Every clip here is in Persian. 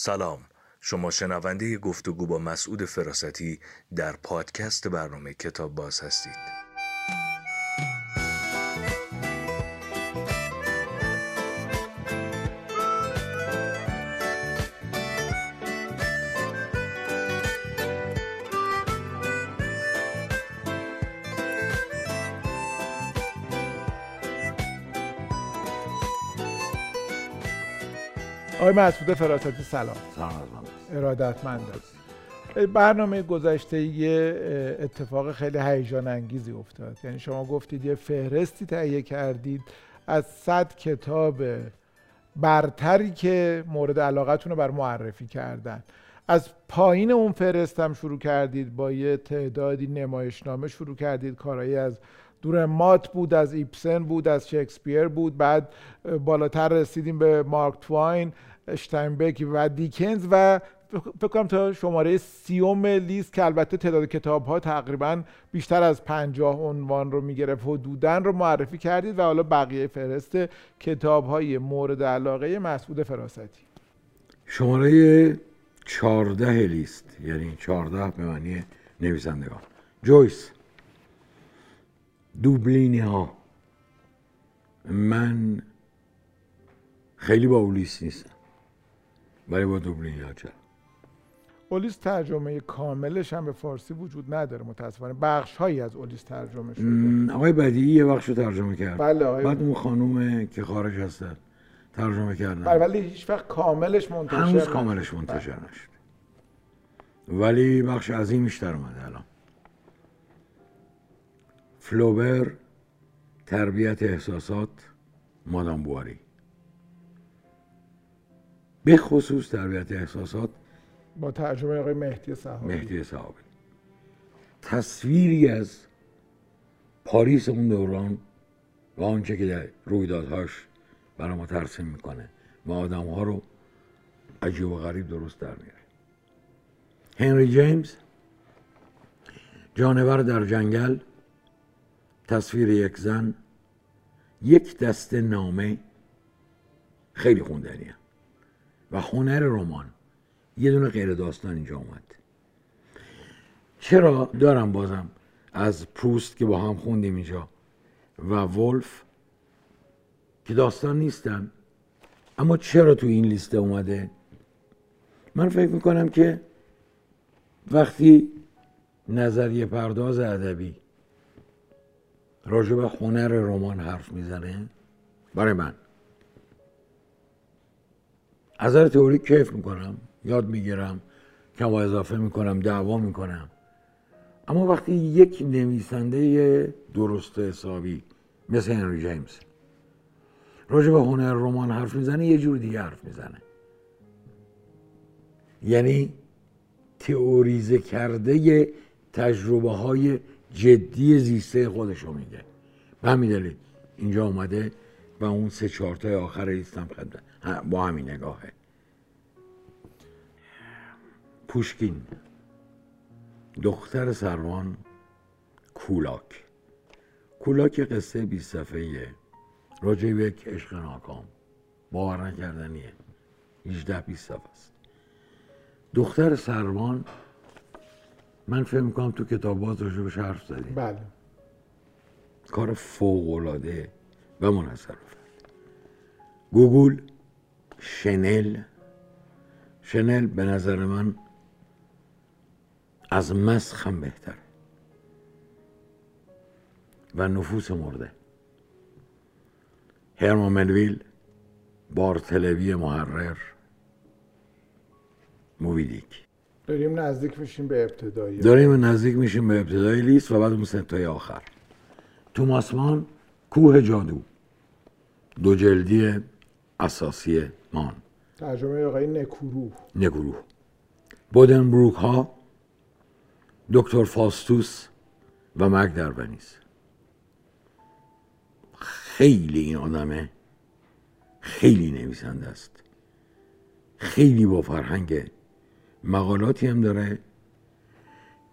سلام. شما شنونده گفتگو با مسعود فراستی در پادکست برنامه کتاب باز هستید. آقای مسعود فراستی سلام. سلام ارادتمند برنامه گذشته یه اتفاق خیلی هیجان انگیزی افتاد. یعنی شما گفتید یه فهرستی تهیه کردید از صد کتاب برتری که مورد علاقتون رو بر معرفی کردن. از پایین اون فهرست شروع کردید با یه تعدادی نمایشنامه شروع کردید کارهایی از دور مات بود از ایپسن بود از شکسپیر بود بعد بالاتر رسیدیم به مارک تواین اشتاینبک و دیکنز و فکر کنم تا شماره سیوم لیست که البته تعداد کتاب ها تقریبا بیشتر از پنجاه عنوان رو می‌گرفت حدودن رو معرفی کردید و حالا بقیه فرست کتاب های مورد علاقه مسعود فراستی. شماره چارده لیست یعنی چارده به معنی نویسندگان. جویس. دوبلینی ها من خیلی با اولیس نیستم ولی با دوبلینی ها چرا؟ اولیس ترجمه کاملش هم به فارسی وجود نداره متاسفانه. بخش هایی از اولیس ترجمه شده. آقای بدیعی یه بخش رو ترجمه کرد. بله آقای بعد اون خانومه که خارج هستن ترجمه کردن. بله ولی هیچ وقت کاملش منتشر هنوز کاملش منتشر بله. نشد. ولی بخش عظیمش در اومده الان. فلوبر تربیت احساسات مادام بواری. به خصوص تربیت احساسات با ترجمه آقای مهدی صحابی. مهدی صحابی. تصویری از پاریس اون دوران و آنچه که در رویدادهاش برای ما ترسیم می‌کنه. و آدم ها رو عجیب و غریب درست در میاره هنری جیمز جانور در جنگل تصویر یک زن یک دست نامه خیلی خوندنیه. و هنر رمان. یه دونه غیر داستان اینجا اومد. چرا؟ دارم بازم از پروست که با هم خوندیم اینجا. و ولف که داستان نیستن. اما چرا تو این لیست اومده؟ من فکر می‌کنم که وقتی نظریه پرداز ادبی راجع به هنر رمان حرف می‌زنه؟ برای من. از نظر تئوری کیف می‌کنم یاد می‌گیرم کم اضافه می‌کنم دعوا می‌کنم. اما وقتی یک نویسنده درست حسابی مثل هنری جیمز راجع به هنر رمان حرف می‌زنه یه جور دیگه حرف می‌زنه. یعنی تئوریزه کرده تجربه های جدی زیسته خودش رو میگه. به همین دلیل اینجا اومده و اون سه چهارتای آخر خدمت با همین نگاهه. پوشکین دختر سروان کولاک کولاک قصه بی صفحه راجع به یک عشق ناکام. باور نکردنیه 18 20 صفحه است. دختر سروان من فکر می‌کنم تو کتاب باز راجبش حرف زدیم. بله. کار فوق العاده و منصر گوگل شنل. شنل به نظر من از مسخ هم بهتره. و نفوس مرده. هرمان ملویل بارتلوی محرر مویدیک داریم نزدیک میشیم به ابتدایی. داریم نزدیک میشیم به ابتدای لیست و بعد اون ستای آخر. توماس مان کوه جادو. دو جلدی اساسی مان ترجمه آقای نکورو نکورو بودن بروک ها دکتر فاستوس و مک دربنیز خیلی این آدمه خیلی نویسنده است. خیلی با فرهنگ مقالاتی هم داره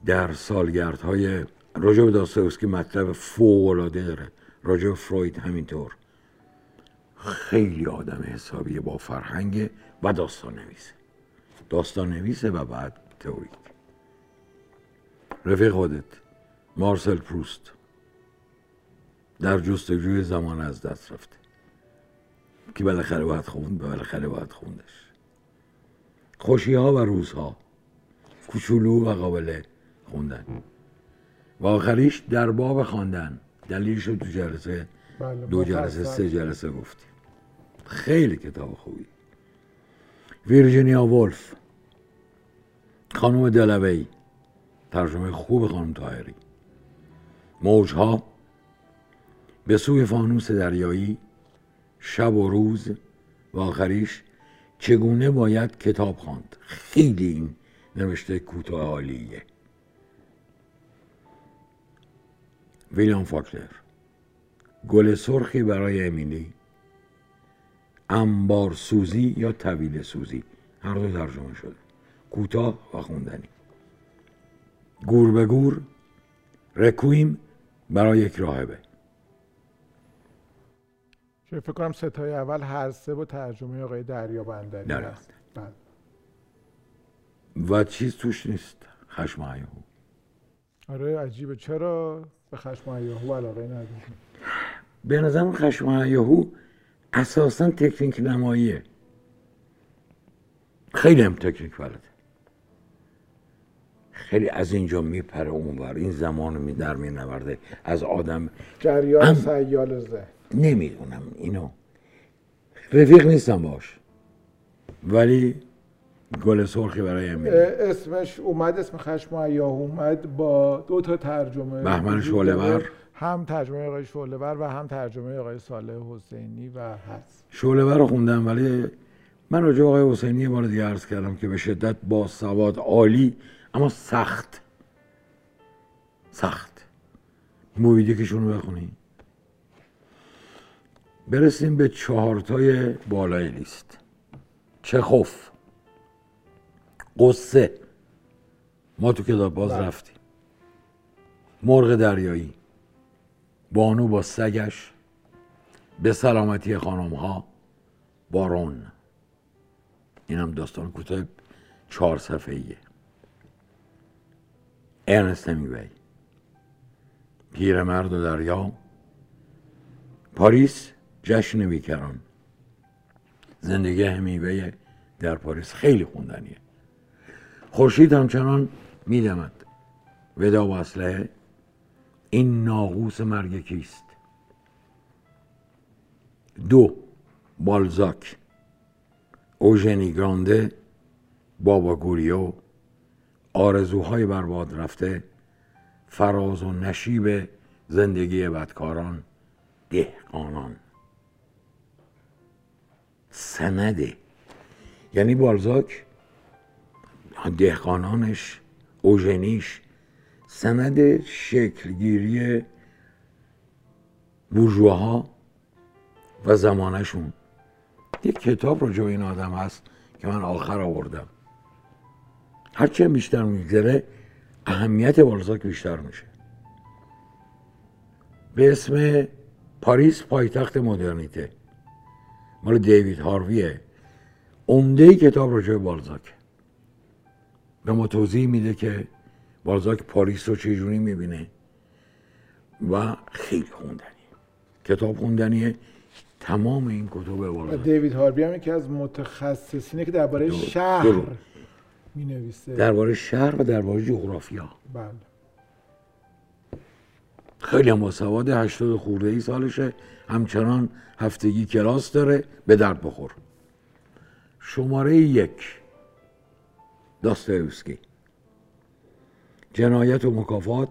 در سالگردهای راجع به داستایوسکی مطلب فوق العاده داره. راجع به فروید همینطور. خیلی آدم حسابی با فرهنگ و داستان نویسه داستان نویسه و بعد تئوریک رفیق خودت مارسل پروست. در جستجوی زمان از دست رفته. که بالاخره باید خوند؟ بالاخره باید خوندش. خوشی ها و روزها. کوچولو و قابل خوندن. و آخریش در باب خواندن. دلیلش رو تو جلسه بله، دو جلسه مفصل. سه جلسه گفتیم خیلی کتاب خوبی. ویرجینیا وولف. خانم دلوی. ترجمه خوب خانم تاهری موجها. به سوی فانوس دریایی. شب و روز. و آخریش چگونه باید کتاب خواند؟ خیلی این نوشته کوتاه عالیه. ویلیام فاکلر. گل سرخی برای امیلی. انبار سوزی یا طویل سوزی؟ هر دو ترجمه شده. کوتاه و خوندنی. گور به گور رکویم برای یک راهبه. که فکر کنم ستای اول هر سه با ترجمه آقای دریا بندری دریا. هست. بله. و چیز توش نیست. خشم و هیاهو آره عجیبه. چرا؟ به خشم و هیاهو علاقه نداری به نظرم خشم اساسا تکنیک نماییه. خیلی هم تکنیک بلده. خیلی از اینجا میپره اونور. این زمان می در می نورده. از آدم جریان ام. سیال ذهن. نمی‌دونم اینو. رفیق نیستم باش ولی گل سرخی برای اه، اسمش اومد اسم خشم و هیاهو اومد با دو تا ترجمه بهمن شعله‌ور. داره. هم ترجمه آقای شعله‌ور و هم ترجمه آقای صالح حسینی و هست. شعله رو خوندم ولی من راجع آقای حسینی یه بار دیگه عرض کردم که به شدت با سواد عالی اما سخت. سخت. مویدی که شونو بخونی برسیم به چهارتای بالای لیست. چخوف. قصه. ما تو کتاب باز بله. رفتیم. مرغ دریایی. بانو با سگش. به سلامتی خانم ها بارون. این هم داستان کوتاه چهار صفحه ایه ارنست همیوی پیرمرد و دریا. پاریس. جشن بیکران زندگی همیوی در پاریس خیلی خوندنیه. خورشید همچنان میدمد. ودا و اسلحه این ناقوس مرگ کیست؟ دو بالزاک. اوژنی گرانده بابا گوریو آرزوهای برباد رفته فراز و نشیب زندگی بدکاران دهقانان. سنده یعنی بالزاک دهقانانش اوژنیش سند شکلگیری بورژواها و زمانشون. یک کتاب راجع به این آدم هست که من آخر آوردم. هرچی هم بیشتر میگذره اهمیت بالزاک بیشتر میشه. به اسم پاریس پایتخت مدرنیته. مال دیوید هارویه. عمده کتاب راجع به بالزاک به ما توضیح میده که بالزاک پاریس رو چجوری می‌بینه و خیلی خوندنیه. کتاب خوندنیه. تمام این کتب بالزاک دیوید هاربی هم یکی از متخصصینه که درباره شهر. می نویسه درباره شهر و درباره جغرافیا. بله. خیلی هم با سواد هشتاد خورده ای سالشه. همچنان هفتگی کلاس داره. به درد بخور. شماره یک. داستایوسکی. جنایت و مکافات.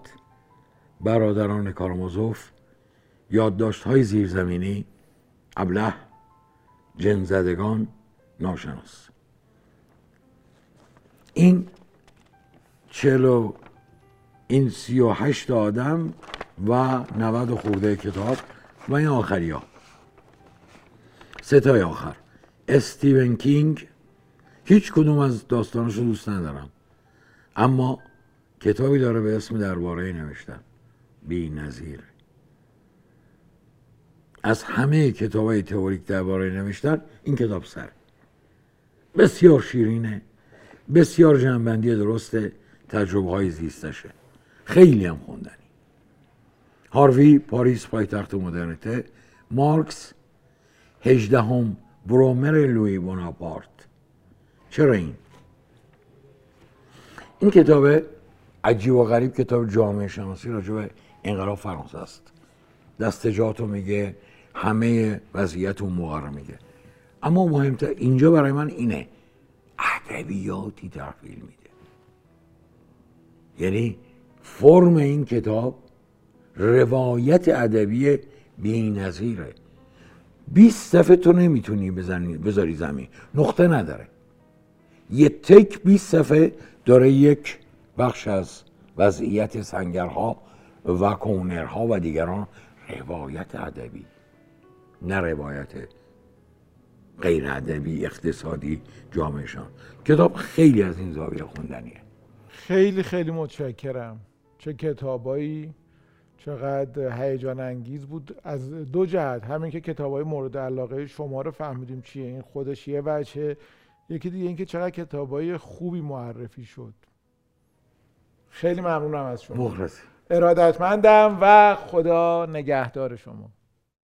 برادران کارامازوف یادداشت های زیرزمینی. ابله. جنزدگان. ناشناس. این چلو این سی و هشت آدم و 90 خورده کتاب و این آخری ها ستای آخر. استیون کینگ. هیچ کدوم از داستانش رو دوست ندارم. اما کتابی داره به اسم درباره نوشتن. بی نظیر. از همه کتاب های تئوریک درباره نوشتن این کتاب سر. بسیار شیرینه. بسیار جنبندی درست تجربه های زیستشه. خیلی هم خوندنی. هاروی پاریس پایتخت مدرنیته مارکس هجدهم برومر لوی بوناپارت چرا این این کتاب عجیب و غریب کتاب جامعه شناسی راجع به انقلاب فرانسه است دستجاتو میگه همه وضعیت اون موقع رو میگه اما مهمتر اینجا برای من اینه ادبیاتی تحویل میده یعنی فرم این کتاب روایت ادبی بی‌نظیره. 20 صفحه تو نمی‌تونی بزنی بذاری زمین. نقطه نداره. یه تک 20 صفحه داره یک بخش از وضعیت سنگرها و کونرها و دیگران روایت ادبی. نه روایت غیر ادبی اقتصادی جامعهشان. کتاب خیلی از این زاویه خوندنیه. خیلی خیلی متشکرم. چه کتابایی؟ چقدر هیجان انگیز بود. از دو جهت همین که کتاب های مورد علاقه شما رو فهمیدیم چیه این خودش یه بچه یکی دیگه اینکه چقدر کتاب های خوبی معرفی شد. خیلی ممنونم از شما. مخلصی ارادتمندم و خدا نگهدار شما.